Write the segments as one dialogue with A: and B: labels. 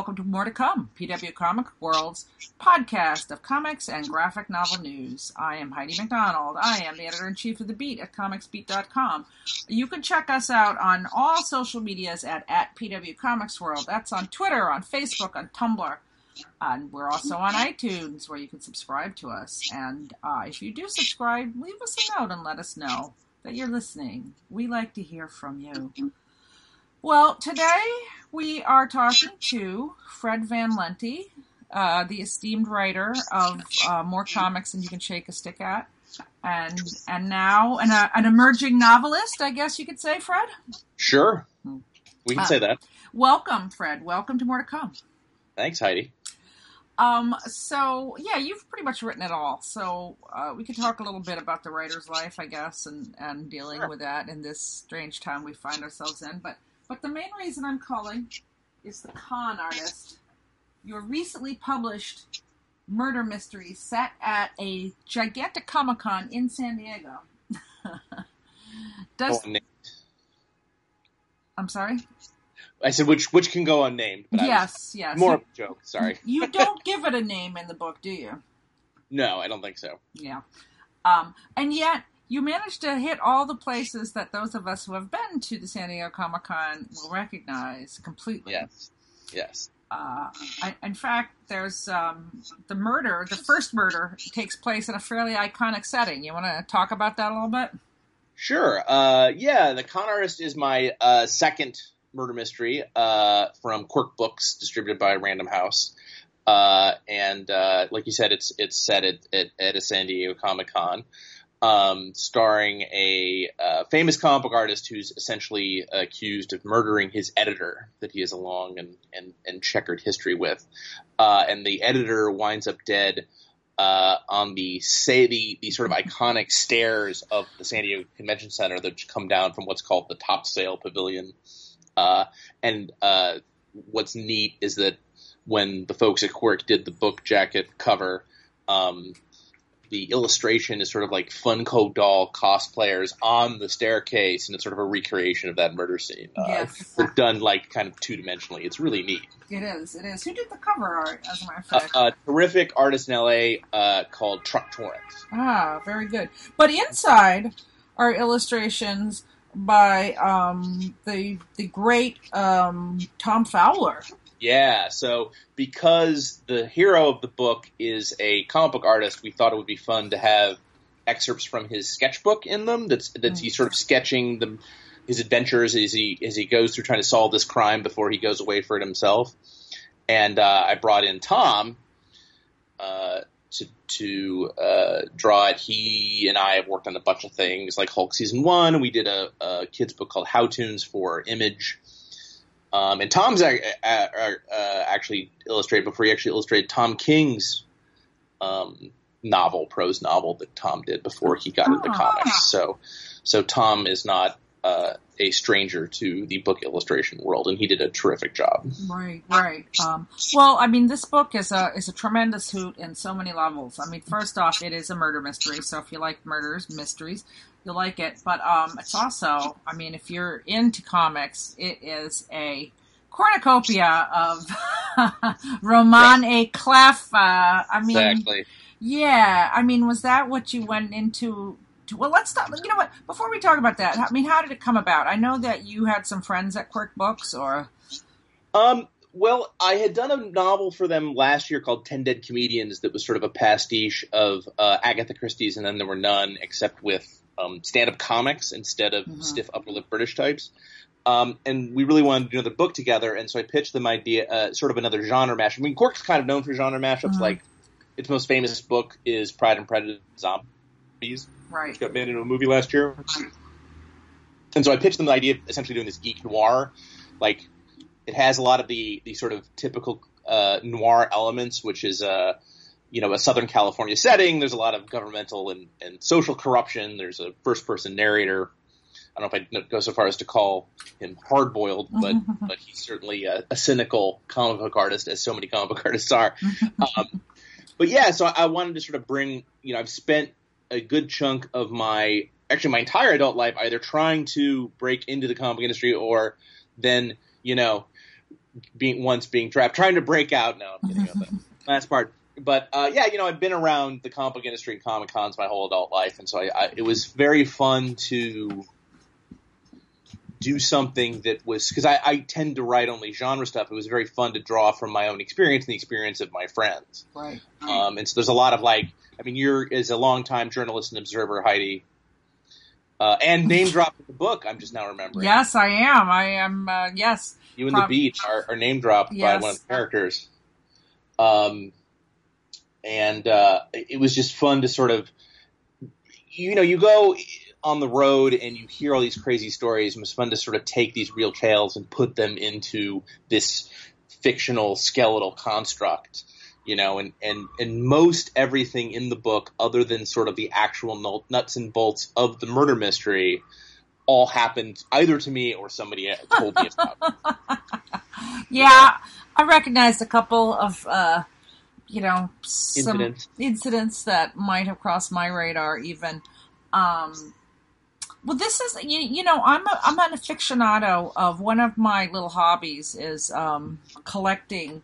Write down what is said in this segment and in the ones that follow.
A: welcome to More to Come, PW Comic World's podcast of comics and graphic novel news. I am Heidi McDonald. I am the editor in chief of The Beat at comicsbeat.com. You can check us out on all social medias at, at PW Comics World. That's on Twitter, on Facebook, on Tumblr. And we're also on iTunes where you can subscribe to us. And uh, if you do subscribe, leave us a note and let us know that you're listening. We like to hear from you. Well, today we are talking to Fred Van Lente, uh, the esteemed writer of uh, more comics than you can shake a stick at, and and now an, uh, an emerging novelist, I guess you could say, Fred.
B: Sure, we can
A: Uh,
B: say that.
A: Welcome, Fred. Welcome to More to Come.
B: Thanks, Heidi.
A: Um, so yeah, you've pretty much written it all. So uh, we could talk a little bit about the writer's life, I guess, and and dealing
B: Sure.
A: with that in this strange time we find ourselves in. But but the main reason I'm calling is the con artist. Your recently published murder mystery set at a gigantic Comic Con in San Diego. Does
B: Go unnamed.
A: I'm sorry?
B: I said which which can go unnamed. But
A: Yes, yes.
B: more of a joke. Sorry.
A: you don't give it a name in the book, do you?
B: No, I don't think so.
A: Yeah. Um, and yet, you managed to hit all the places that those of us who have been to the San Diego Comic Con will recognize completely.
B: Yes. Yes.
A: Uh, I, in fact, there's um, the murder, the first murder takes place in a fairly iconic setting. You want to talk about that a little bit?
B: Sure. Uh, yeah, the con artist is my uh, second murder mystery uh, from Quirk Books, distributed by Random House. Uh, and uh, like you said, it's it's set at, at, at a San Diego Comic Con, um, starring a uh, famous comic book artist who's essentially accused of murdering his editor that he has a long and, and, and checkered history with. Uh, and the editor winds up dead uh, on the say the, the sort of iconic stairs of the San Diego Convention Center that come down from what's called the Top Sail Pavilion. Uh, and uh, what's neat is that when the folks at Quirk did the book jacket cover, um, the illustration is sort of like Funko doll cosplayers on the staircase, and it's sort of a recreation of that murder scene. Uh,
A: Yes.
B: done like kind of two dimensionally. It's really neat.
A: It is. It is. Who did the cover art, as a matter of
B: A,
A: fact?
B: a terrific artist in LA uh, called Truck Torrance.
A: ah, very good. But inside are illustrations by um, the the great um, Tom Fowler.
B: Yeah, so because the hero of the book is a comic book artist, we thought it would be fun to have excerpts from his sketchbook in them. That's that's he's sort of sketching the his adventures as he as he goes through trying to solve this crime before he goes away for it himself. And uh, I brought in Tom uh, to to uh, draw it. He and I have worked on a bunch of things like Hulk season one. We did a, a kids book called Howtoons for Image. Um, and Tom's ac- uh, uh, actually illustrated before he actually illustrated Tom King's um, novel, prose novel that Tom did before he got into
A: Ah.
B: comics. So, so Tom is not uh, a stranger to the book illustration world, and he did a terrific job.
A: Right, right. Um, well, I mean, this book is a is a tremendous hoot in so many levels. I mean, first off, it is a murder mystery, so if you like murders, mysteries, you'll like it. But um, it's also, I mean, if you're into comics, it is a cornucopia of roman à clef. Uh, I mean,
B: Exactly.
A: yeah. I mean, was that what you went into? Well, let's stop. You know what? Before we talk about that, I mean, how did it come about? I know that you had some friends at Quirk Books, or
B: Um, well, I had done a novel for them last year called Ten Dead Comedians that was sort of a pastiche of uh, Agatha Christie's, and then there were none except with um, stand-up comics instead of
A: Mhm.
B: stiff upper-lip British types. Um, and we really wanted to do another book together, and so I pitched them idea, uh, sort of another genre mashup. I mean, Quirk's kind of known for genre mashups.
A: Mhm.
B: Like its most famous book is Pride and Prejudice Zombies,
A: right?
B: which got made into a movie last year. And so I pitched them the idea of essentially doing this geek noir. Like, it has a lot of the, the sort of typical uh, noir elements, which is uh, you know a Southern California setting. There's a lot of governmental and, and social corruption. There's a first person narrator. I don't know if I'd go so far as to call him hard boiled, but but he's certainly a, a cynical comic book artist, as so many comic book artists are. Um, but yeah, so I, I wanted to sort of bring, you know, I've spent a good chunk of my, actually my entire adult life either trying to break into the comic industry or then, you know, being once being trapped, trying to break out. No, I'm kidding about last part. But uh, yeah, you know, I've been around the comic industry and comic cons my whole adult life, and so I, I, it was very fun to do something that was because I, I tend to write only genre stuff. It was very fun to draw from my own experience and the experience of my friends.
A: Right.
B: Um, and so there's a lot of like, I mean, you're as a longtime journalist and observer, Heidi, uh, and name drop in the book. I'm just now remembering.
A: Yes, I am. I am. Uh, yes.
B: You and the Beat are, are name dropped
A: Yes.
B: by one of the characters. Um, and uh, it was just fun to sort of, you know, you go on the road and you hear all these crazy stories. It was fun to sort of take these real tales and put them into this fictional skeletal construct. You know, and, and, and most everything in the book, other than sort of the actual nuts and bolts of the murder mystery, all happened either to me or somebody told me about.
A: Yeah, I recognized a couple of, uh, you know, some
B: Incidents.
A: incidents that might have crossed my radar. Even, um, well, this is you, you know, I'm a, I'm an aficionado of one of my little hobbies is um, collecting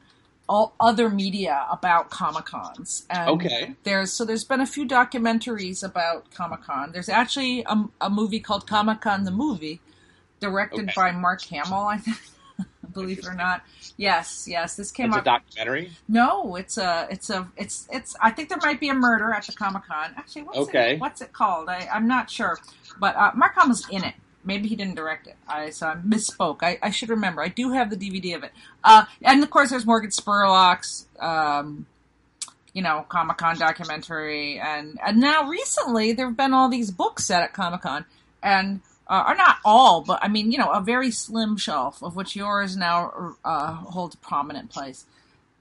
A: all other media about Comic Cons. And
B: Okay.
A: There's so there's been a few documentaries about Comic Con. There's actually a, a movie called Comic Con the movie, directed
B: Okay.
A: by Mark Hamill. I think. Believe it or not, yes, yes. This came out
B: It's a documentary.
A: no, it's a, it's a, it's, it's. I think there might be a murder at the Comic Con. Actually, what's
B: Okay.
A: it, what's it called? I, I'm not sure, but uh, Mark Hamill's in it. Maybe he didn't direct it. I so I misspoke. I, I should remember. I do have the DVD of it. Uh, and of course, there's Morgan Spurlock's, um, you know, Comic Con documentary, and and now recently there have been all these books set at Comic Con, and uh, are not all, but I mean, you know, a very slim shelf of which yours now uh, holds a prominent place.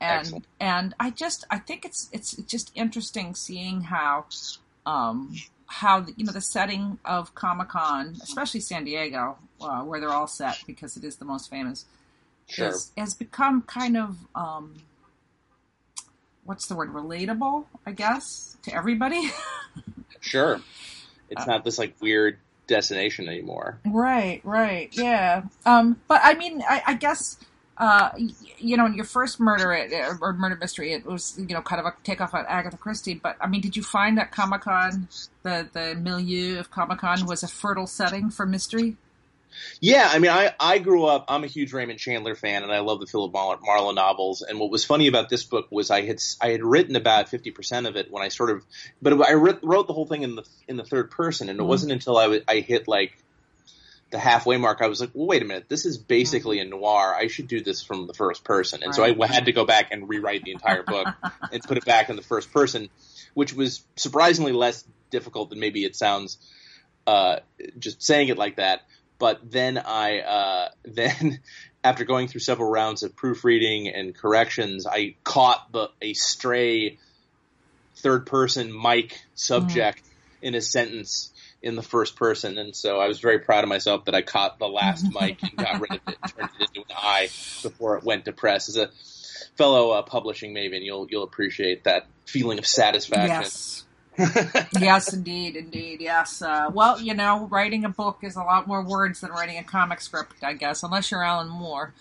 A: And
B: Excellent.
A: and I just I think it's it's just interesting seeing how um, how the, you know the setting of Comic Con, especially San Diego, uh, where they're all set because it is the most famous,
B: Sure.
A: has, has become kind of um, what's the word relatable, I guess, to everybody.
B: Sure.
A: Uh,
B: It's not this like weird destination anymore.
A: Right, right, yeah. Um, but I mean, I, I guess, uh, you know, in your first murder it, or murder mystery, it was you know kind of a takeoff on Agatha Christie. But I mean, did you find that Comic Con, the the milieu of Comic Con, was a fertile setting for mystery?
B: Yeah, I mean, I, I grew up. I'm a huge Raymond Chandler fan, and I love the Philip Mar- Marlowe novels. And what was funny about this book was I had I had written about 50 percent of it when I sort of, but I wrote the whole thing in the in the third person, and it
A: Mhm.
B: wasn't until I I hit like the halfway mark I was like, well, wait a minute, this is basically a noir. I should do this from the first person, and so I had to go back and rewrite the entire book and put it back in the first person, which was surprisingly less difficult than maybe it sounds. Uh, just saying it like that. But then I, uh, then after going through several rounds of proofreading and corrections, I caught the a stray third person Mike subject in a sentence in the first person, and so I was very proud of myself that I caught the last mic and got rid of it, and turned it into an I before it went to press. As a fellow uh, publishing maven, you'll you'll appreciate that feeling of satisfaction.
A: Yes. yes, indeed, indeed, yes. Uh, well, you know, writing a book is a lot more words than writing a comic script, I guess, unless you're Alan Moore.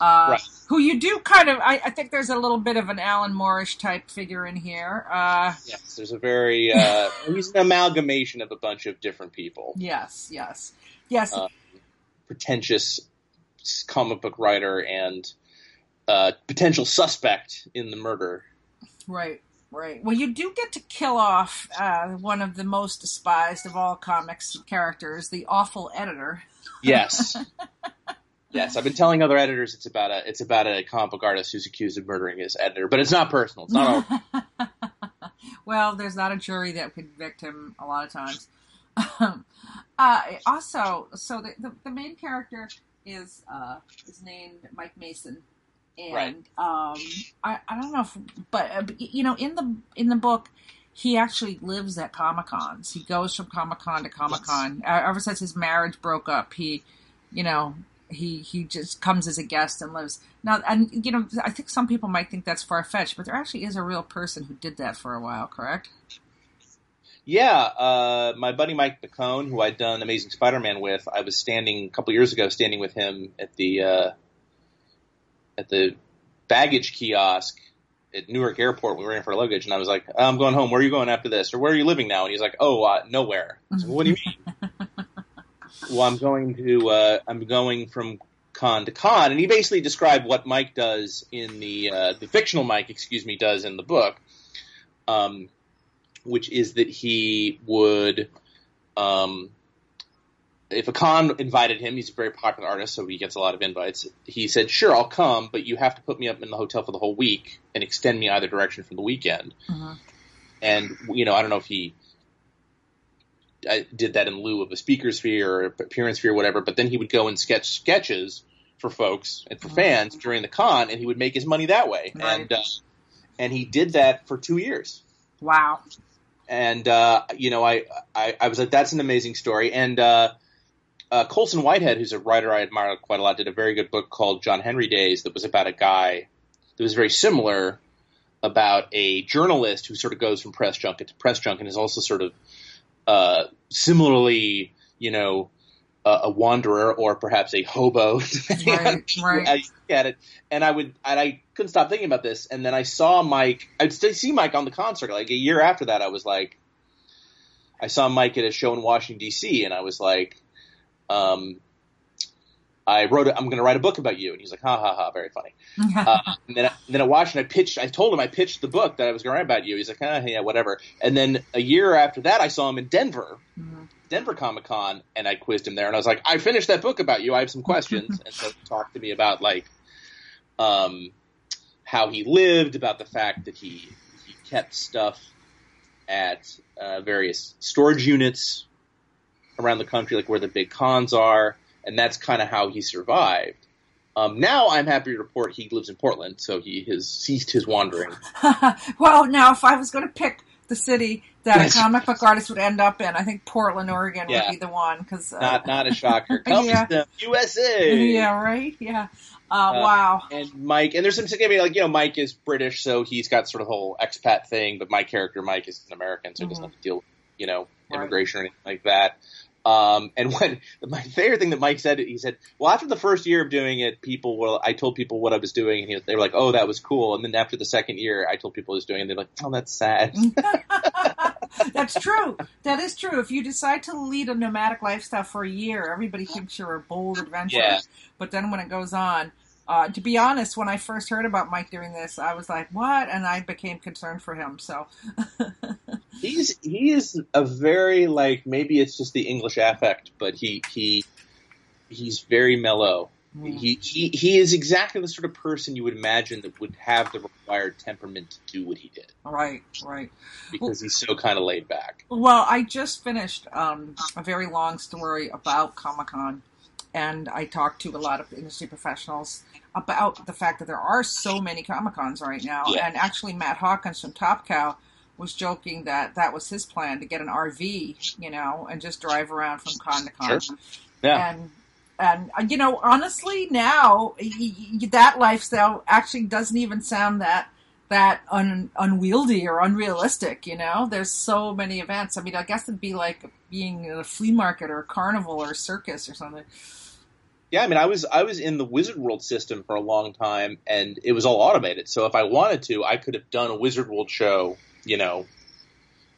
A: Uh,
B: Right.
A: Who you do kind of, I, I think there's a little bit of an Alan Moorish type figure in here. Uh,
B: Yes, there's a very uh, he's an amalgamation of a bunch of different people.
A: yes, yes, yes.
B: Uh, Pretentious comic book writer and uh, potential suspect in the murder.
A: Right, right. Well, you do get to kill off uh, one of the most despised of all comics characters, the awful editor.
B: Yes. Yes, I've been telling other editors it's about a it's about a comic book artist who's accused of murdering his editor, but it's not personal. It's not all
A: well, there's not a jury that could convict him a lot of times. uh, also, so the, the, the main character is uh, is named Mike Mason, and
B: Right.
A: um, I, I don't know if, but uh, you know, in the in the book, he actually lives at Comic Cons. He goes from Comic Con to Comic Con. Ever since his marriage broke up, he, you know, he he just comes as a guest and lives now. And you know, I think some people might think that's far fetched, but there actually is a real person who did that for a while. Correct?
B: Yeah, uh, my buddy Mike McKone, who I'd done Amazing Spider-Man with, I was standing a couple years ago, standing with him at the uh, at the baggage kiosk at Newark Airport. We were in for luggage, and I was like, "I'm going home. Where are you going after this? Or where are you living now?" And he's like, "Oh, uh, nowhere." I was like, what do you mean? well, I'm going to uh, I'm going from con to con, and he basically described what Mike does in the uh, the fictional Mike, excuse me, does in the book, um, which is that he would. Um, if a con invited him, he's a very popular artist, so he gets a lot of invites. He said, "Sure, I'll come, but you have to put me up in the hotel for the whole week and extend me either direction for the weekend."
A: Mm-hmm.
B: And you know, I don't know if he I did that in lieu of a speaker's fee or appearance fee or whatever, but then he would go and sketch sketches for folks and for
A: Mhm.
B: fans during the con, and he would make his money that way.
A: Right.
B: And uh, and he did that for two years.
A: Wow.
B: And uh, you know, I, I I was like, that's an amazing story. And uh, uh, Colson Whitehead, who's a writer I admire quite a lot, did a very good book called John Henry Days that was about a guy that was very similar about a journalist who sort of goes from press junket to press junket and is also sort of uh, similarly, you know, uh, a wanderer or perhaps a hobo,
A: Right, right.
B: look at it. And I would, and I couldn't stop thinking about this. And then I saw Mike. I'd still see Mike on the concert. Like a year after that, I was like, I saw Mike at a show in Washington D.C. and I was like, um, I wrote, a, I'm going to write a book about you. And he's like, ha ha ha, very funny. Uh, and then, I, then I watched and I pitched. I told him I pitched the book that I was going to write about you. He's like, ah, yeah, whatever. And then a year after that, I saw him in Denver,
A: Mhm.
B: Denver Comic Con, and I quizzed him there. And I was like, I finished that book about you. I have some questions. and so he talked to me about like, um, how he lived, about the fact that he he kept stuff at uh, various storage units around the country, like where the big cons are, and that's kind of how he survived. Um, now I'm happy to report he lives in Portland, so he has ceased his wandering.
A: well, now if I was going to pick the city that a comic book artist would end up in, I think Portland, Oregon
B: Yeah.
A: would be the one because uh,
B: Not not a shocker. Come
A: Yeah.
B: to USA.
A: yeah, right, yeah. Uh,
B: Uh,
A: wow.
B: And Mike, and there's some significant, like you know, Mike is British, so he's got sort of the whole expat thing. But my character, Mike, is an American, so he doesn't
A: Mhm.
B: have to deal with you know
A: Right.
B: immigration or anything like that. Um, and when my favorite thing that Mike said, he said, "Well, after the first year of doing it, people were I told people what I was doing, and he, they were like, oh, that was cool.' And then after the second year, I told people what I was doing, and they're like, oh, that's sad.
A: That's true. That is true. If you decide to lead a nomadic lifestyle for a year, everybody thinks you're a bold adventurer.
B: Yeah.
A: But then when it goes on, uh, to be honest, when I first heard about Mike doing this, I was like, "What?" And I became concerned for him. So,
B: He's he is a very like maybe it's just the English affect, but he he he's very mellow. He, he he is exactly the sort of person you would imagine that would have the required temperament to do what he did
A: right, right.
B: because he's so kind of laid back.
A: Well, I just finished um, a very long story about Comic Con, and I talked to a lot of industry professionals about the fact that there are so many Comic Cons right now.
B: Yeah.
A: And actually, Matt Hawkins from Top Cow was joking that that was his plan to get an RV, you know, and just drive around from con to con.
B: Sure. Yeah,
A: And and uh, you know, honestly, now that lifestyle actually doesn't even sound that that un, unwieldy or unrealistic. You know, there's so many events. I mean, I guess it'd be like being in a flea market or a carnival or a circus or something.
B: yeah. I mean, I was I was in the Wizard World system for a long time, and it was all automated. So if I wanted to, I could have done a Wizard World show. You know,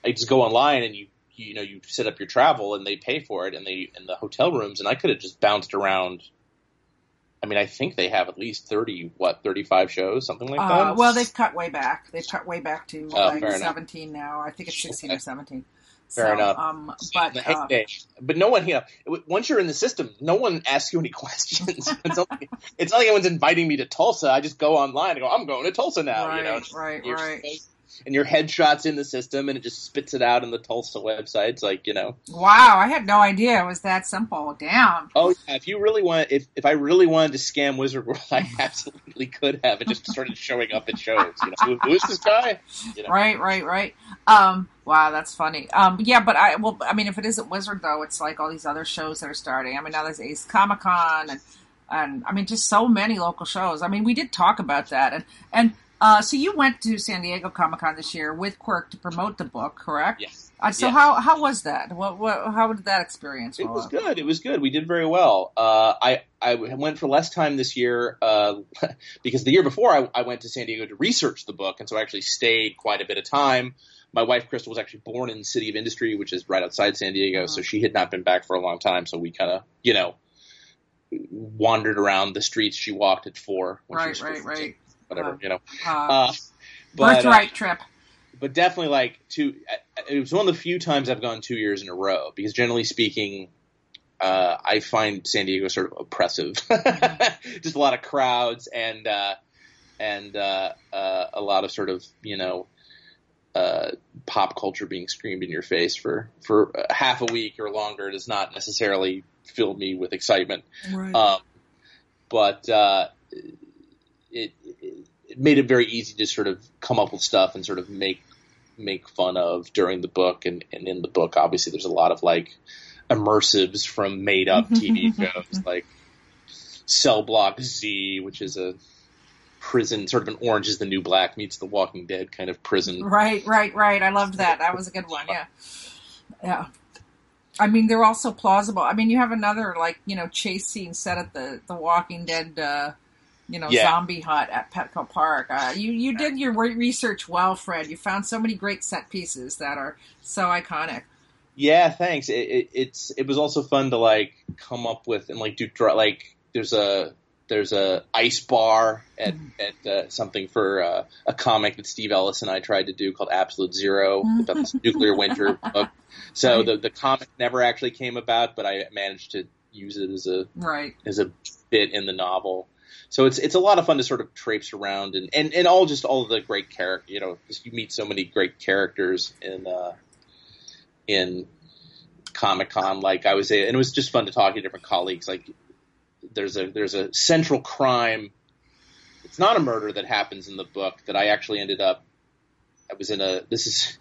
B: I just go online and you you know you set up your travel and they pay for it and they and the hotel rooms and I could have just bounced around. I mean, I think they have at least thirty, what, thirty-five shows, something like
A: Uh,
B: that.
A: well, they've cut way back. They've cut way back to
B: Oh,
A: like
B: fair enough.
A: 17 now. I think it's 16 or 17.
B: Fair
A: so,
B: enough.
A: Um, but uh,
B: but no one, you know, once you're in the system, no one asks you any questions. it's, not like, it's not like anyone's inviting me to Tulsa. I just go online and go, I'm going to Tulsa now.
A: right,
B: you know,
A: right, right.
B: And your headshot's in the system, and it just spits it out in the Tulsa website. It's like, you know,
A: Wow, I had no idea it was that simple. Damn.
B: oh yeah, if you really want, if if I really wanted to scam Wizard World, I absolutely could have. It just started showing up at shows. You know, who, who is this guy? You know,
A: Right, right, right. Um, wow, that's funny. Um, yeah, but I well, I mean, if it isn't Wizard though, it's like all these other shows that are starting. I mean, now there's Ace Comic Con and and I mean, just so many local shows. I mean, we did talk about that, and and uh, so you went to San Diego Comic Con this year with Quirk to promote the book, correct?
B: Yes.
A: Uh, so
B: Yeah.
A: how how was that? What, what how did that experience?
B: It was
A: up?
B: good. It was good. We did very well. Uh, I I went for less time this year uh, because the year before I, I went to San Diego to research the book, and so I actually stayed quite a bit of time. My wife Crystal was actually born in City of Industry, which is right outside San Diego, so she had not been back for a long time. So we kind of, you know, wandered around the streets she walked at four. When
A: Right,
B: she was
A: right, right.
B: Whatever,
A: Uh,
B: you know.
A: Uh,
B: Uh, but, uh,
A: birthright trip.
B: but definitely like two. It was one of the few times I've gone two years in a row because generally speaking, uh, I find San Diego sort of oppressive. Just a lot of crowds and uh, and uh, uh, a lot of sort of you know uh, pop culture being screamed in your face for for half a week or longer does not necessarily fill me with excitement.
A: Right.
B: Um, but uh, it, it made it very easy to sort of come up with stuff and sort of make make fun of during the book and, and in the book obviously there's a lot of like immersives from made up TV shows like Cell Block Z which is a prison sort of an orange is the new black meets the walking dead kind of prison
A: Right, right, right. I loved that. That was a good one. Yeah, yeah. I mean, they're also plausible. I mean, you have another like you know chase scene set at the the Walking Dead, uh, you know,
B: Yeah.
A: zombie hut at Petco Park. Uh, you you did your research well, Fred. You found so many great set pieces that are so iconic.
B: Yeah, thanks. It, it, it's it was also fun to like come up with and like do like there's a there's a ice bar at at uh, something for uh, a comic that Steve Ellis and I tried to do called Absolute Zero about this nuclear winter book. So the the comic never actually came about, but I managed to use it as a
A: Right.
B: as a bit in the novel. So it's it's a lot of fun to sort of traipse around and and, and all just all of the great character. You know, just you meet so many great characters in uh, in Comic Con. Like I was, a, and it was just fun to talk to different colleagues. Like there's a there's a central crime. It's not a murder that happens in the book that I actually ended up. I was in a. This is.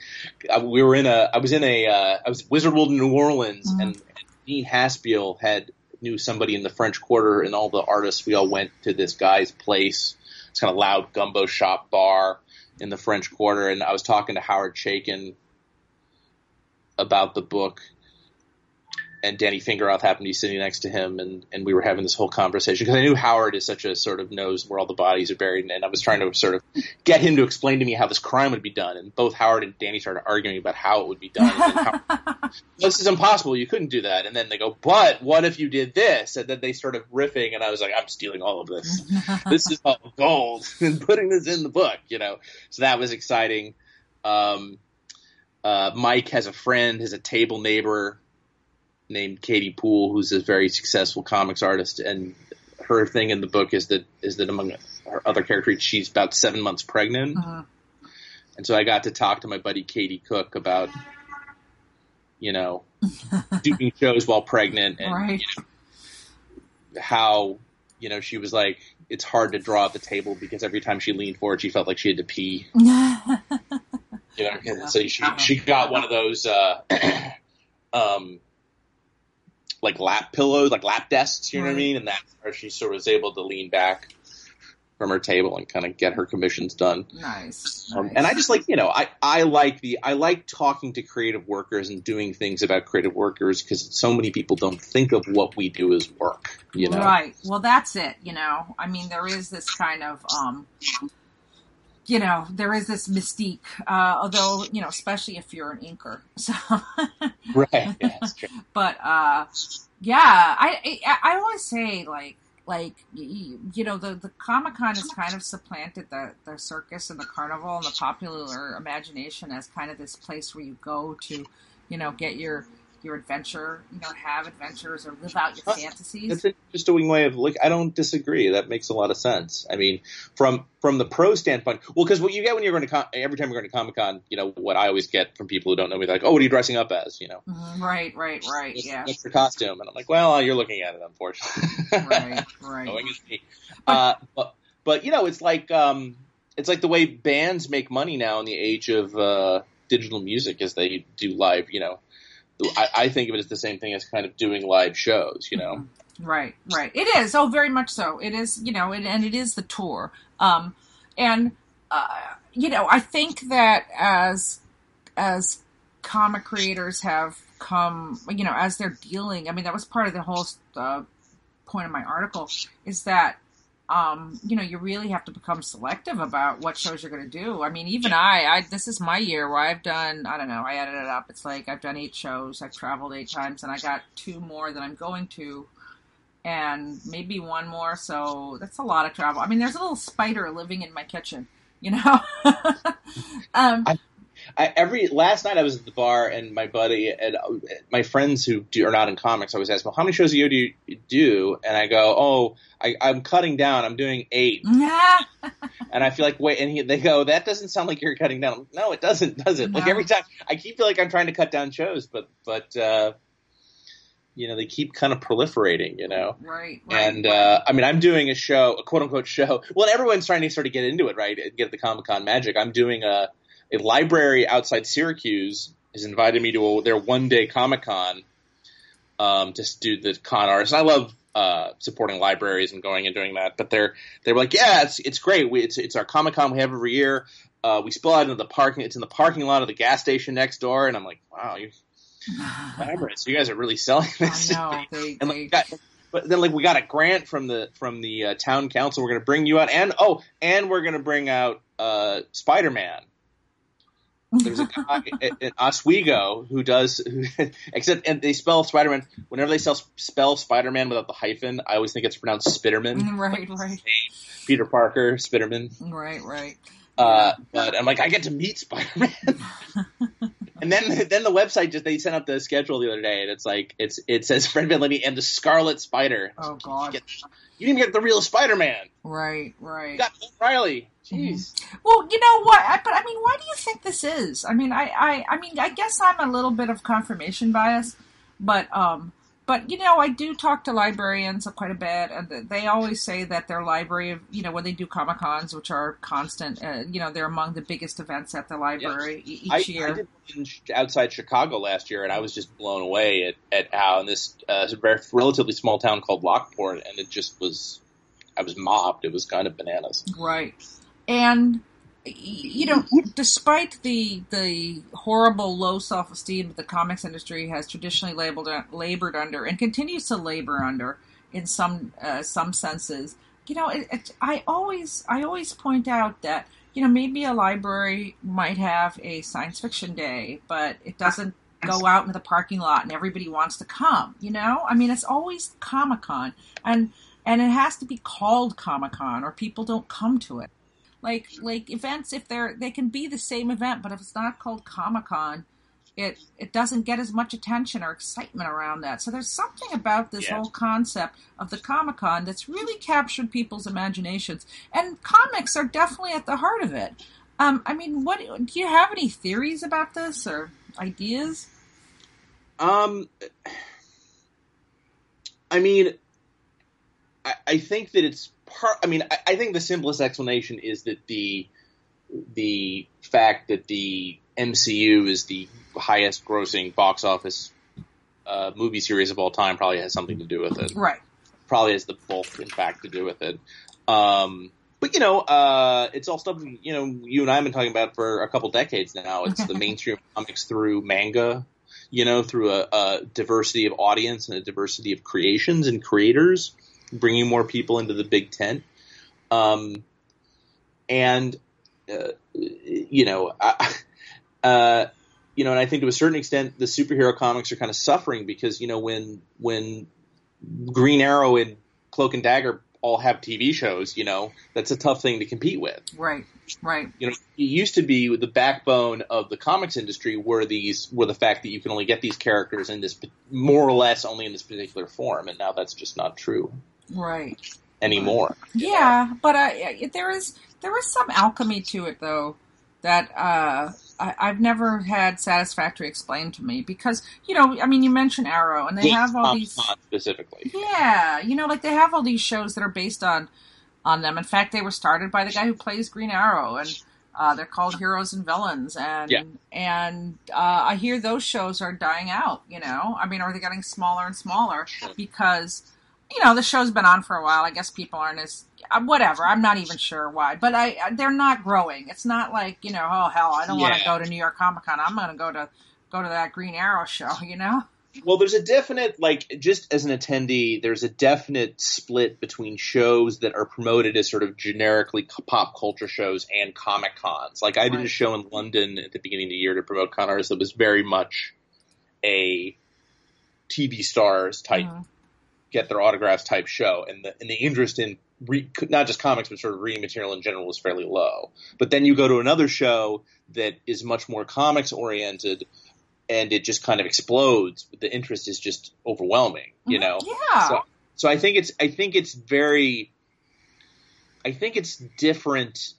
B: I- We were in a. I was in a. Uh, I was Wizard World in New Orleans,
A: Mhm.
B: and, and Dean Haspiel had knew somebody in the French Quarter, and all the artists. We all went to this guy's place. It's kind of loud gumbo shop bar in the French Quarter, and I was talking to Howard Chaykin about the book. And Danny Fingeroth happened to be sitting next to him, and, and we were having this whole conversation because I knew Howard is such a sort of knows where all the bodies are buried, and I was trying to sort of get him to explain to me how this crime would be done. And both Howard and Danny started arguing about how it would be done. And then Howard, this is impossible. You couldn't do that. And then they go, but what if you did this? And then they started riffing, and I was like, I'm stealing all of this. this is all gold and putting this in the book, you know. So that was exciting. Um, uh, Mike has a friend, has a table neighbor named Katie Poole, who's a very successful comics artist, and her thing in the book is that is that among her other characters, she's about seven months pregnant,
A: Mhm.
B: and so I got to talk to my buddy Katie Cook about, you know, doing shows while pregnant and
A: right.
B: how you know she was like it's hard to draw at the table because every time she leaned forward she felt like she had to pee you know so she she got one of those uh um like lap pillows like lap desks you know what i mean and that's where she sort of was able to lean back from her table and kind of get her commissions done
A: nice.
B: um,
A: nice.
B: and I just like, you know, I, I like the, I like talking to creative workers and doing things about creative workers because so many people don't think of what we do as work, you know?
A: Right. Well, that's it. You know, I mean, there is this kind of, um, you know, there is this mystique. Uh, although, you know, especially if you're an inker. So,
B: Right. Yeah,
A: but uh, yeah, I, I I always say like like you know the the Comic Con has kind of supplanted the the circus and the carnival and the popular imagination as kind of this place where you go to, you know, get your your adventure, you know, have adventures or live out your
B: Huh.
A: fantasies.
B: That's an interesting way of look. I don't disagree. That makes a lot of sense. I mean, from from the pro standpoint, well, because what you get when you're going to com- every time you're going to Comic Con, you know, what I always get from people who don't know me, like, oh, what are you dressing up as? You know,
A: Mhm, Right, right, right.
B: what's,
A: Yeah.
B: what's your costume? And I'm like, well, you're looking at it, unfortunately.
A: Right, right.
B: Knowing is me. Uh, but but you know, it's like um, it's like the way bands make money now in the age of uh, digital music, as they do live. You know, I, I think of it as the same thing as kind of doing live shows. You know,
A: Right, right. It is. Oh, very much so. It is, you know, and, and it is the tour. Um, and, uh, you know, I think that as, as comic creators have come, you know, as they're dealing. I mean, that was part of the whole uh, point of my article is that um, you know, you really have to become selective about what shows you're going to do. I mean, even I, I, this is my year where I've done, I don't know, I added it up. It's like I've done eight shows, I've traveled eight times, and I got two more that I'm going to, and maybe one more. So that's a lot of travel. I mean, there's a little spider living in my kitchen, you know. um,
B: I, I, every last night I was at the bar and my buddy and uh, my friends who do, are not in comics always ask, "Well, how many shows a year do you do?" And I go, "Oh, I, am cutting down. I'm doing eight. and I feel like wait, and he, they go, "That doesn't sound like you're cutting down." No, it doesn't, does it? No. Like every time, I keep feel like I'm trying to cut down shows, but but uh, you know they keep kind of proliferating, you know.
A: Right.
B: right and uh, I mean, I'm doing a show, a quote unquote show. Well, everyone's trying to sort of get into it, right? Get the Comic Con magic. I'm doing a a library outside Syracuse has invited me to a, their one day Comic Con um, to do the con artists. And I love uh, supporting libraries and going and doing that. But they're they were like, yeah, it's it's great. We, it's it's our Comic Con we have every year. Uh, we spill out into the parking. It's in the parking lot of the gas station next door. And I'm like, wow, you. So you guys are really selling this.
A: I know. They,
B: and
A: like,
B: got, but then like we got a grant from the from the uh, town council. We're going to bring you out, and oh, and we're going to bring out uh, Spider Man. There's a guy in Oswego who does, who, except and they spell Spider Man. Whenever they spell, spell Spider Man without the hyphen, I always think it's pronounced Spitterman.
A: Right, right.
B: Peter Parker, Spitterman.
A: Right, right.
B: Uh, but I'm like, I get to meet Spider Man. and then, then the website just they sent up the schedule the other day, and it's like it's it says Fred Van and the Scarlet Spider.
A: Oh God.
B: Get, you didn't get the real Spider Man.
A: Right, right.
B: You got Riley. Jeez.
A: Mm-hmm. Well, you know what? I, but I mean, why do you think this is? I mean, I, I, I mean, I guess I'm a little bit of confirmation bias, but um, but you know, I do talk to librarians quite a bit, and they always say that their library, you know, when they do comic cons, which are constant, uh, you know, they're among the biggest events at the library yes. each
B: I,
A: year.
B: I did outside Chicago last year, and I was just blown away at, at how in this uh, relatively small town called Lockport, and it just was, I was mobbed. It was kind of bananas.
A: Right and you know, despite the the horrible low self esteem that the comics industry has traditionally labeled labored under and continues to labor under in some uh, some senses, you know, it, it, I always I always point out that you know maybe a library might have a science fiction day, but it doesn't go out into the parking lot and everybody wants to come. You know, I mean, it's always Comic Con and and it has to be called Comic Con or people don't come to it like like events if they're they can be the same event but if it's not called comic-con it it doesn't get as much attention or excitement around that. So there's something about this whole concept of the comic-con that's really captured people's imaginations and comics are definitely at the heart of it. Um, i mean what do you have any theories about this or ideas?
B: Um i mean I, I think that it's part. I mean, I, I think the simplest explanation is that the the fact that the MCU is the highest grossing box office uh, movie series of all time probably has something to do with it.
A: Right.
B: Probably has the bulk, in fact, to do with it. Um, but you know, uh, it's all stuff you know you and I have been talking about for a couple decades now. It's the mainstream comics through manga, you know, through a, a, diversity of audience and a diversity of creations and creators bringing more people into the big tent. Um, and, uh, you know, I, uh, you know, and I think to a certain extent, the superhero comics are kind of suffering because, you know, when, when Green Arrow and Cloak and Dagger all have TV shows, you know, that's a tough thing to compete with.
A: Right. Right.
B: You know, it used to be the backbone of the comics industry were these were the fact that you can only get these characters in this more or less only in this particular form, and now that's just not true
A: right
B: anymore.
A: Yeah, but I, there is there is some alchemy to it though that uh, I, have never had satisfactory explained to me because you know I mean you mentioned Arrow and they have all these
B: specifically.
A: Yeah, you know like they have all these shows that are based on on them. In fact, they were started by the guy who plays Green Arrow and. Uh, they're called Heroes and Villains, and
B: yeah.
A: and uh, I hear those shows are dying out. You know, I mean, are they getting smaller and smaller because you know, the show's been on for a while. I guess people aren't as uh, whatever. I'm not even sure why, but I they're not growing. It's not like you know, oh hell, I don't yeah. want to go to New York Comic Con. I'm going to go to go to that Green Arrow show, you know?
B: Well, there's a definite, like, just as an attendee, there's a definite split between shows that are promoted as sort of generically pop culture shows and comic cons. Like, I right. did a show in London at the beginning of the year to promote con artists that was very much a TV stars type, mm-hmm. Get their autographs type show, and the and the interest in re, not just comics but sort of reading material in general was fairly low. But then you go to another show that is much more comics oriented and it just kind of explodes. The interest is just overwhelming, you mm-hmm. know.
A: Yeah.
B: So, so I think it's I think it's very I think it's different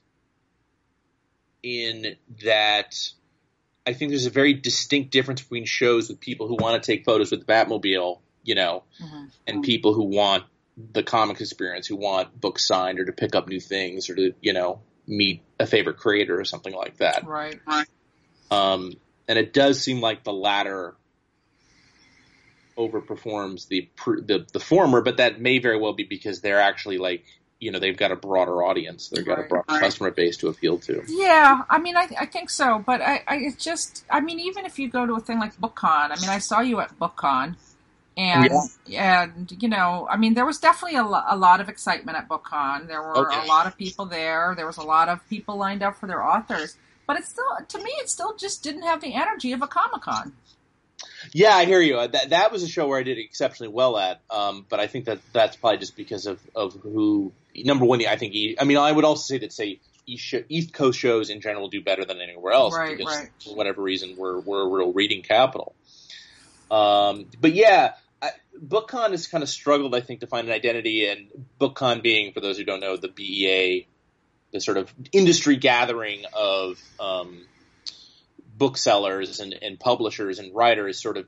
B: in that I think there's a very distinct difference between shows with people who want to take photos with the Batmobile, you know, mm-hmm. and people who want the comic experience, who want books signed or to pick up new things or to, you know, meet a favorite creator or something like that.
A: Right.
B: Um, and it does seem like the latter overperforms the the the former, but that may very well be because they're actually like you know they've got a broader audience, they've got right, a broader right. customer base to appeal to.
A: Yeah, I mean, I, I think so, but I, I it's just, I mean, even if you go to a thing like BookCon, I mean, I saw you at BookCon, and yeah. and you know, I mean, there was definitely a, lo- a lot of excitement at BookCon. There were okay. a lot of people there. There was a lot of people lined up for their authors but it still to me it still just didn't have the energy of a Comic Con.
B: Yeah, I hear you. Uh, that that was a show where I did exceptionally well at, um, but I think that that's probably just because of of who number one. I think I mean I would also say that say East, East Coast shows in general do better than anywhere else
A: right,
B: because
A: right.
B: for whatever reason we're we're a real reading capital. Um, but yeah, I, BookCon has kind of struggled, I think, to find an identity, and BookCon being, for those who don't know, the BEA the sort of industry gathering of um, booksellers and, and publishers and writers sort of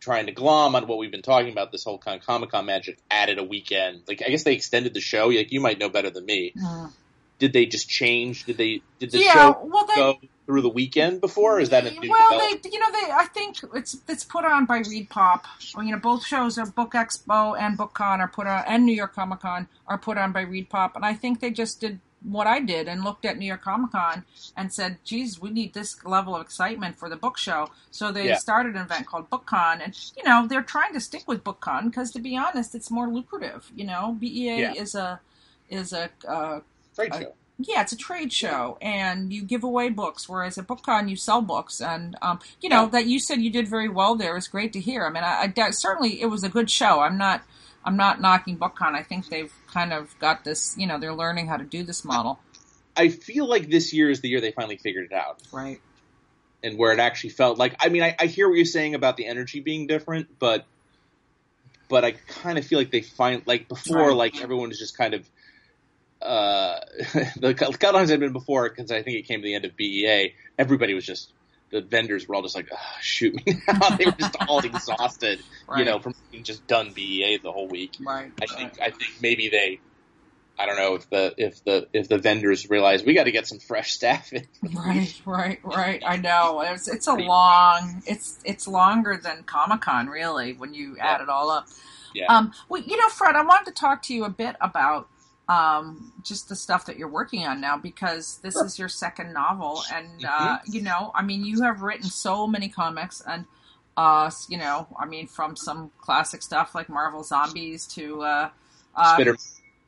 B: trying to glom on what we've been talking about this whole kind of Comic Con magic added a weekend. Like I guess they extended the show. Like you might know better than me.
A: Uh,
B: did they just change? Did they did the
A: yeah,
B: show
A: well, they,
B: go through the weekend before? is that a new
A: well? They you know they I think it's it's put on by ReedPop. Well, you know both shows are Book Expo and BookCon are put on and New York Comic Con are put on by ReedPop, and I think they just did what I did and looked at New York Comic Con and said, geez, we need this level of excitement for the book show. So they yeah. started an event called BookCon. And, you know, they're trying to stick with BookCon because, to be honest, it's more lucrative. You know, BEA yeah. is a, is a, uh,
B: trade show.
A: Yeah, it's a trade show, and you give away books. Whereas at BookCon, you sell books, and um, you know that you said you did very well there is great to hear. I mean, I, I certainly it was a good show. I'm not I'm not knocking BookCon. I think they've kind of got this, you know, they're learning how to do this model.
B: I feel like this year is the year they finally figured it out.
A: Right.
B: And where it actually felt like, I mean, I, I hear what you're saying about the energy being different, but, but I kind of feel like they find, like before, right. like everyone was just kind of, uh, the guidelines had been before, because I think it came to the end of BEA, everybody was just the vendors were all just like, oh, shoot me now. they were just all exhausted, right. you know, from being just done BEA the whole week.
A: Right.
B: I think I think maybe they I don't know if the if the if the vendors realize we got to get some fresh staff in.
A: Right, right, right. I know it's it's a long it's it's longer than Comic Con really when you yeah. add it all up.
B: Yeah.
A: Um. Well, you know, Fred, I wanted to talk to you a bit about um, just the stuff that you're working on now because this sure. is your second novel, and uh, mm-hmm. you know, I mean, you have written so many comics, and uh, you know, I mean, from some classic stuff like Marvel Zombies to uh,
B: uh, Spider.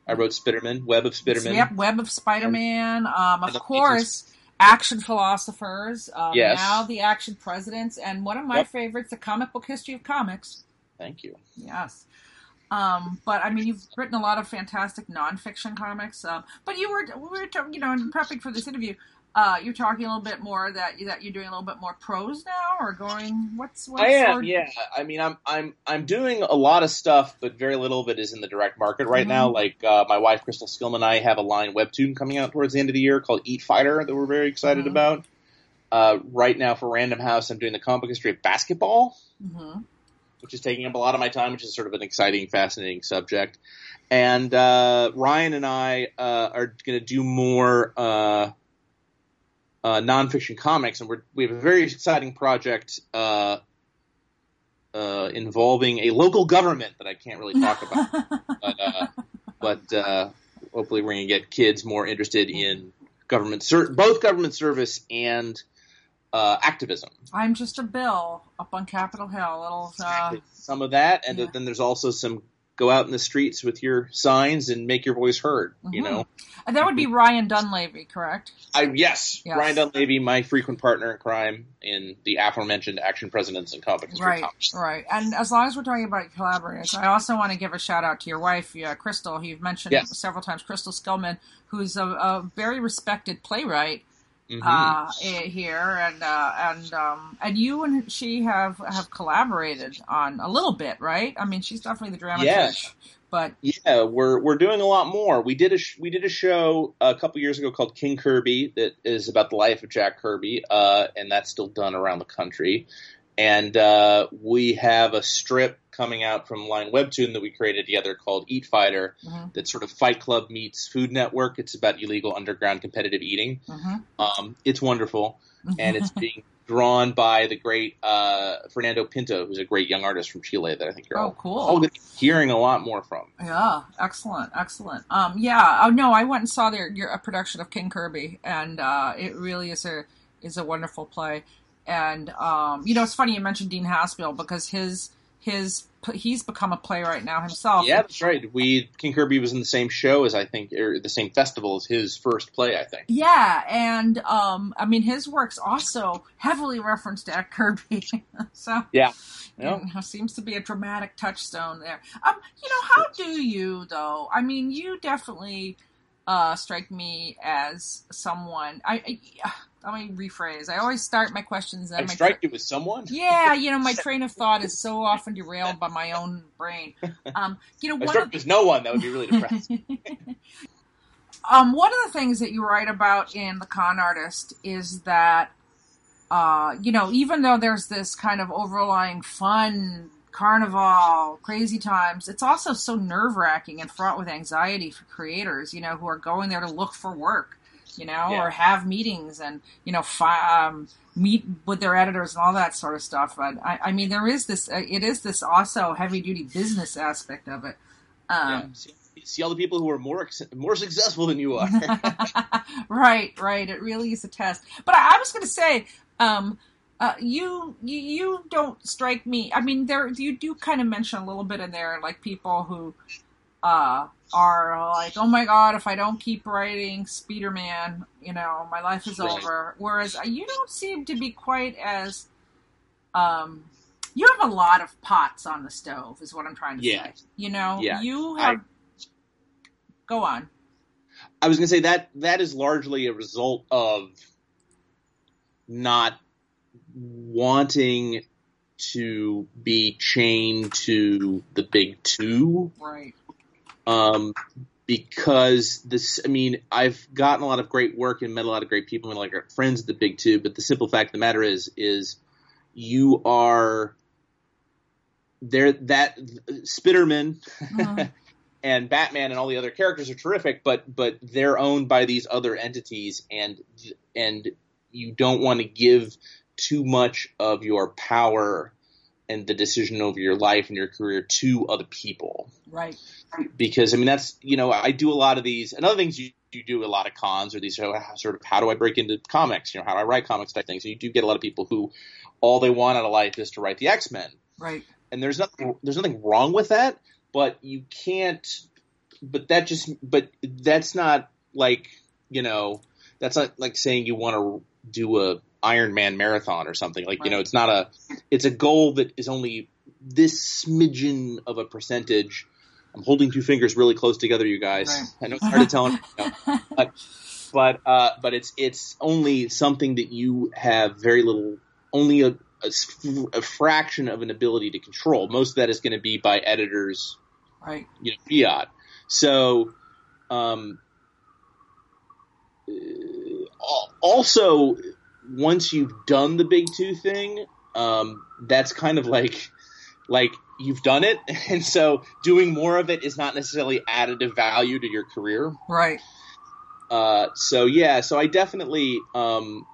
B: I wrote Spiderman, Web of Spiderman.
A: Yep, Web of Spider-Man. Um, of course, Action Philosophers. Um,
B: yes.
A: Now the Action Presidents, and one of my yep. favorites, the Comic Book History of Comics.
B: Thank you.
A: Yes. Um, but I mean, you've written a lot of fantastic nonfiction comics. Um, but you were, we were, you know, in prepping for this interview, uh, you're talking a little bit more that that you're doing a little bit more prose now, or going what's what's
B: I am, yeah. I mean, I'm I'm I'm doing a lot of stuff, but very little of it is in the direct market right mm-hmm. now. Like uh, my wife Crystal Skillman and I have a line webtoon coming out towards the end of the year called Eat Fighter that we're very excited mm-hmm. about. Uh, right now for Random House, I'm doing the comic history of basketball.
A: Mm-hmm
B: which is taking up a lot of my time, which is sort of an exciting, fascinating subject. And uh, Ryan and I uh, are going to do more uh, uh, nonfiction comics, and we have a very exciting project uh, uh, involving a local government that I can't really talk about. but, but hopefully, we're going to get kids more interested in government, ser- both government service and uh, activism.
A: I'm just a bill up on Capitol Hill. Little uh,
B: some of that, and
A: yeah.
B: then there's also some go out in the streets with your signs and make your voice heard. You
A: Mhm.
B: know,
A: and that would be Ryan Dunleavy, correct?
B: I yes,
A: Yes.
B: Ryan Dunleavy, my frequent partner in crime in the aforementioned Action Presidents and Comic
A: Right, right. And as long as we're talking about collaborators, I also want to give a shout out to your wife, uh, Crystal, you've mentioned
B: Yes.
A: several times, Crystal Skillman, who's a, a very respected playwright
B: Mhm.
A: uh, eh, here, and uh, and um, and you and she have have collaborated on a little bit, right? I mean, she's definitely the dramaturg,
B: Yes.
A: but
B: Yeah, we're we're doing a lot more. We did a sh- we did a show a couple years ago called King Kirby that is about the life of Jack Kirby, uh, and that's still done around the country. And uh, we have a strip coming out from Line Webtoon that we created together called Eat Fighter.
A: Mhm.
B: That's sort of Fight Club meets Food Network. It's about illegal underground competitive eating.
A: mhm.
B: Um, it's wonderful, and it's being drawn by the great uh, Fernando Pinto, who's a great young artist from Chile that I think you're
A: oh,
B: all,
A: cool.
B: all gonna be hearing a lot more from.
A: Yeah, excellent, excellent. Um, yeah. Oh no, I went and saw their your a production of King Kirby, and uh, it really is a is a wonderful play. And um, you know, it's funny you mentioned Dean Haspiel because his his he's become a playwright now himself.
B: Yeah, that's right. We King Kirby was in the same show as I think, or the same festival as his first play. I think.
A: Yeah, and um, I mean his works also heavily referenced at Kirby, so
B: Yeah.
A: you know, seems to be a dramatic touchstone there. Um, you know, how do you though? I mean, you definitely uh, strike me as someone. I, I let me rephrase. I always start my questions. And
B: I
A: my
B: strike you with someone.
A: yeah, you know, my train of thought is so often derailed by my own brain. Um, you know,
B: I
A: one of
B: no one. That would be really depressing.
A: um, one of the things that you write about in The Con Artist is that, uh, you know, even though there's this kind of overlying fun, carnival, crazy times, it's also so nerve wracking and fraught with anxiety for creators, you know, who are going there to look for work, you know,
B: Yeah.
A: or have meetings and, you know, fi- um, meet with their editors and all that sort of stuff. But I, I mean, there is this, uh, it is this also heavy duty business aspect of it. Um,
B: yeah. See, see all the people who are more ex- more successful than you are.
A: right, right. It really is a test. But I, I was going to say, um, uh, you, you you don't strike me. I mean, there you do kind of mention a little bit in there, like people who uh, are like, "Oh my God, if I don't keep writing Spiderman, you know, my life is
B: Right.
A: over." Whereas uh, you don't seem to be quite as um, you have a lot of pots on the stove, is what I'm trying to
B: Yeah.
A: say. You know,
B: Yeah.
A: you
B: I-
A: have. Go on.
B: I was going to say that that is largely a result of not wanting to be chained to the big two.
A: Right.
B: Um, because this, I mean, I've gotten a lot of great work and met a lot of great people and like our friends at the big two. But the simple fact of the matter is, is you are there. That Spiderman
A: Mhm.
B: and Batman and all the other characters are terrific, but but they're owned by these other entities, and and you don't want to give too much of your power and the decision over your life and your career to other people
A: Right.
B: because I mean that's you know I do a lot of these and other things you, you do a lot of cons or these sort of, sort of how do I break into comics you know how do I write comics type things and you do get a lot of people who all they want out of life is to write the X Men
A: Right.
B: and there's nothing there's nothing wrong with that but you can't but that just but that's not like you know that's not like saying you want to do a Iron Man marathon or something like you know it's not a it's a goal that is only this smidgen of a percentage I'm holding two fingers really close together you guys
A: Right.
B: I know it's hard to tell you know, but uh, but it's it's only something that you have very little, only a a fraction of an ability to control. Most of that is going to be by editors,
A: right.
B: you know, fiat. So, um, uh, also once you've done the big two thing, um, that's kind of like like you've done it, and so doing more of it is not necessarily additive value to your career.
A: Right.
B: Uh, so yeah, so I definitely, um,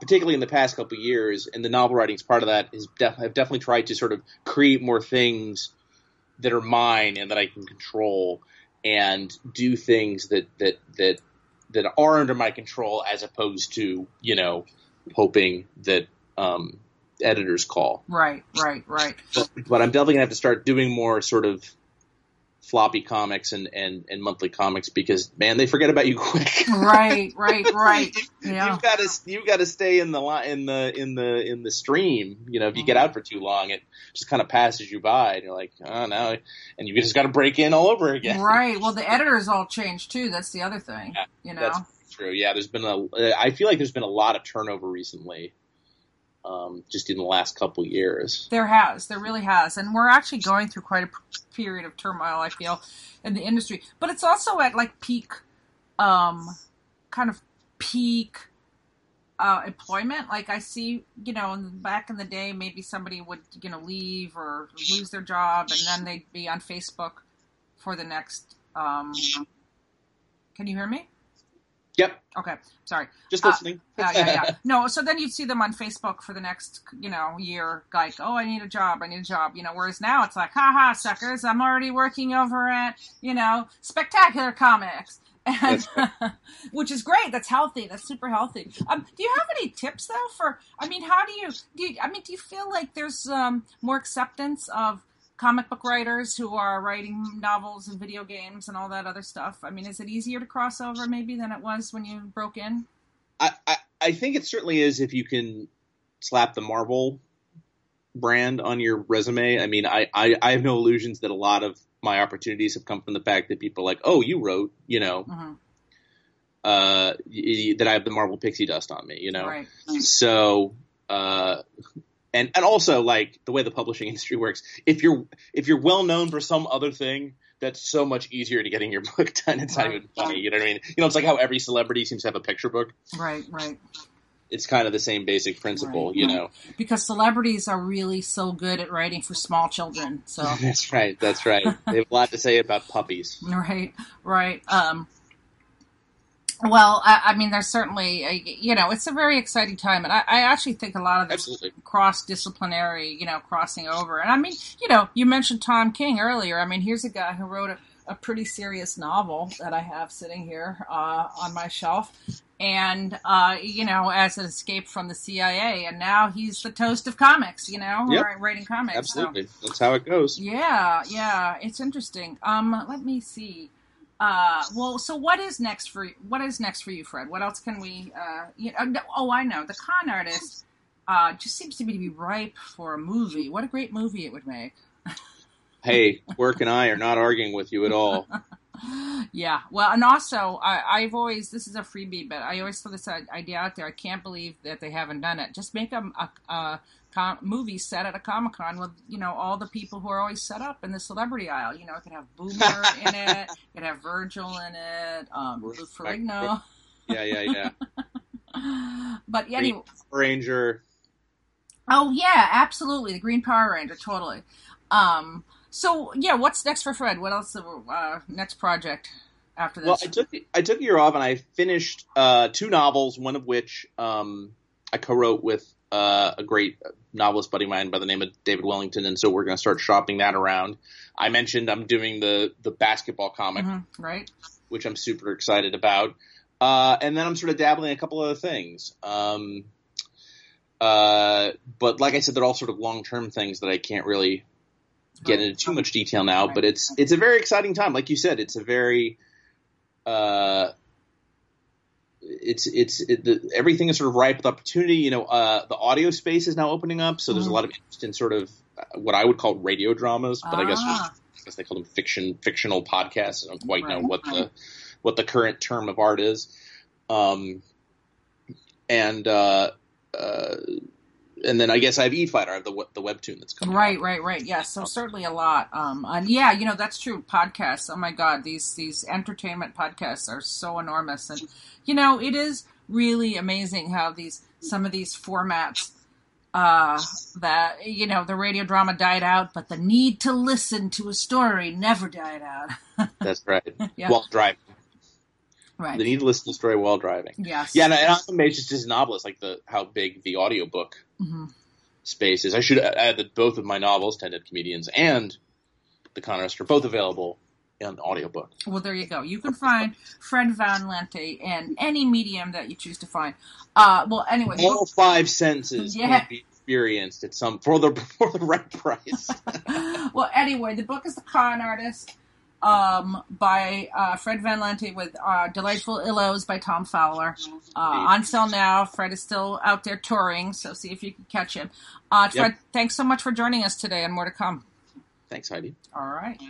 B: particularly in the past couple of years, and the novel writing is part of that. Is def- I've definitely tried to sort of create more things that are mine and that I can control, and do things that that that that are under my control, as opposed to you know hoping that um, editors call.
A: Right, right, right.
B: But, but I'm definitely gonna have to start doing more sort of floppy comics and, and, and monthly comics because man, they forget about you quick.
A: right, right, right. Yeah.
B: You've got to you've got to stay in the li- in the in the in the stream. You know, if you get
A: Mhm.
B: out for too long, it just kind of passes you by, and you're like, oh no, and you just got to break in all over again.
A: Right. Well, the editors all changed too. That's the other thing.
B: Yeah,
A: you know.
B: That's true. Yeah, there's been a. I feel like there's been a lot of turnover recently, um, just in the last couple years.
A: There has, there really has, and we're actually going through quite a period of turmoil. I feel in the industry, but it's also at like peak, um, kind of peak uh, employment. Like I see, you know, back in the day, maybe somebody would you know leave or lose their job, and then they'd be on Facebook for the next. Um, can you hear me?
B: Yep,
A: Okay, sorry.
B: just
A: Uh,
B: listening.
A: yeah, yeah, yeah. No, so then you'd see them on Facebook for the next, you know, year, like, oh, I need a job, I need a job, you know. Whereas now it's like, ha ha, suckers, I'm already working over at, you know, Spectacular Comics, and which is great. That's healthy. That's super healthy. Um, do you have any tips though for? I mean, how do you do? You, I mean, do you feel like there's um, more acceptance of comic book writers who are writing novels and video games and all that other stuff? I mean, is it easier to cross over maybe than it was when you broke in?
B: I, I I think it certainly is if you can slap the Marvel brand on your resume. I mean, I, I, I have no illusions that a lot of my opportunities have come from the fact that people are like, oh, you wrote, you know,
A: hmm
B: uh, y- y- that I have the Marvel pixie dust on me, you know.
A: Right.
B: So, uh, and and also like the way the publishing industry works, if you're if you're well known for some other thing, that's so much easier to getting your book done. It's not even funny, you know what I mean? You know, it's like how every celebrity seems to have a picture book.
A: Right, right.
B: It's kind of the same basic principle,
A: Right.
B: you know.
A: Because celebrities are really so good at writing for small children. So,
B: That's right. That's right. they have a lot to say about puppies.
A: right, right. Um, well, I, I mean, there's certainly, a, you know, it's a very exciting time, and I, I actually think a lot of this cross disciplinary, you know, crossing over. And I mean, you know, you mentioned Tom King earlier. I mean, here's a guy who wrote a, a pretty serious novel that I have sitting here uh, on my shelf. And, uh, you know, as an escape from the CIA. And now he's the toast of comics, you know,
B: Yep.
A: writing comics. So-
B: Absolutely. That's how it goes.
A: yeah, yeah, it's interesting. Um, let me see. Uh, well, so what is next for what is next for you, Fred? What else can we? Uh, you know, oh, I know. The con artist uh, just seems to me to be ripe for a movie. What a great movie it would make.
B: Hey, Work and I are not arguing with you at all.
A: yeah. Well, and also, I, I've always this is a freebie, but I always throw this idea out there. I can't believe that they haven't done it. Just make a, a, a com- movie set at a comic con with you know all the people who are always set up in the celebrity aisle. You know, it could have Boomer in it. It could have Virgil in it. Um, Lou Ferrigno.
B: Yeah, yeah, yeah.
A: but yeah, anyway,
B: Ranger.
A: oh yeah, absolutely, the Green Power Ranger, totally. Um, so yeah, what's next for Fred? What else? Uh, next project after this?
B: Well, I took I took a year off and I finished uh, two novels, one of which um, I co-wrote with uh, a great novelist buddy of mine by the name of David Wellington, and so we're going to start shopping that around. I mentioned I'm doing the the basketball comic,
A: Mhm, right.
B: which I'm super excited about, uh, and then I'm sort of dabbling in a couple other things. Um, uh, but like I said, they're all sort of long term things that I can't really get into too much detail now. But it's it's a very exciting time, like you said. It's a very uh, it's it's it, the, everything is sort of ripe with opportunity. You know, uh, the audio space is now opening up, so there's a lot of interest in sort of uh, what I would call radio dramas, but I guess
A: Ah.
B: I guess they call them fiction fictional podcasts. I don't quite know what the what the current term of art is. Um, and uh, uh, and then I guess I have E Fighter, I have the the webtoon that's coming.
A: Right,
B: out.
A: right, right. Yes, so certainly a lot. Um, and yeah, you know that's true. Podcasts. Oh my God, these these entertainment podcasts are so enormous, and you know it is really amazing how these some of these formats uh, that you know the radio drama died out, but the need to listen to a story never died out.
B: That's right.
A: Yeah.
B: While driving,
A: right.
B: the need to listen to a story while driving.
A: yes.
B: Yeah, and, and I'm amazed just as a novelist, like the how big the audiobook
A: hmm
B: space is. I should add that both of my novels, Ten Dead Comedians and The Con Artist, are both available an audiobook.
A: Well, there you go. You can find Fred Van Lente in any medium that you choose to find. Uh, well, anyway,
B: All five senses
A: Yeah.
B: can be experienced at some for the for the right price.
A: well, anyway, the book is The Con Artist um, by uh, Fred Van Lente with uh, Delightful Illos by Tom Fowler. Uh, on sale now. Fred is still out there touring, so see if you can catch him. Uh, Fred, yep. thanks so much for joining us today and more to come.
B: Thanks, Heidi.
A: All right.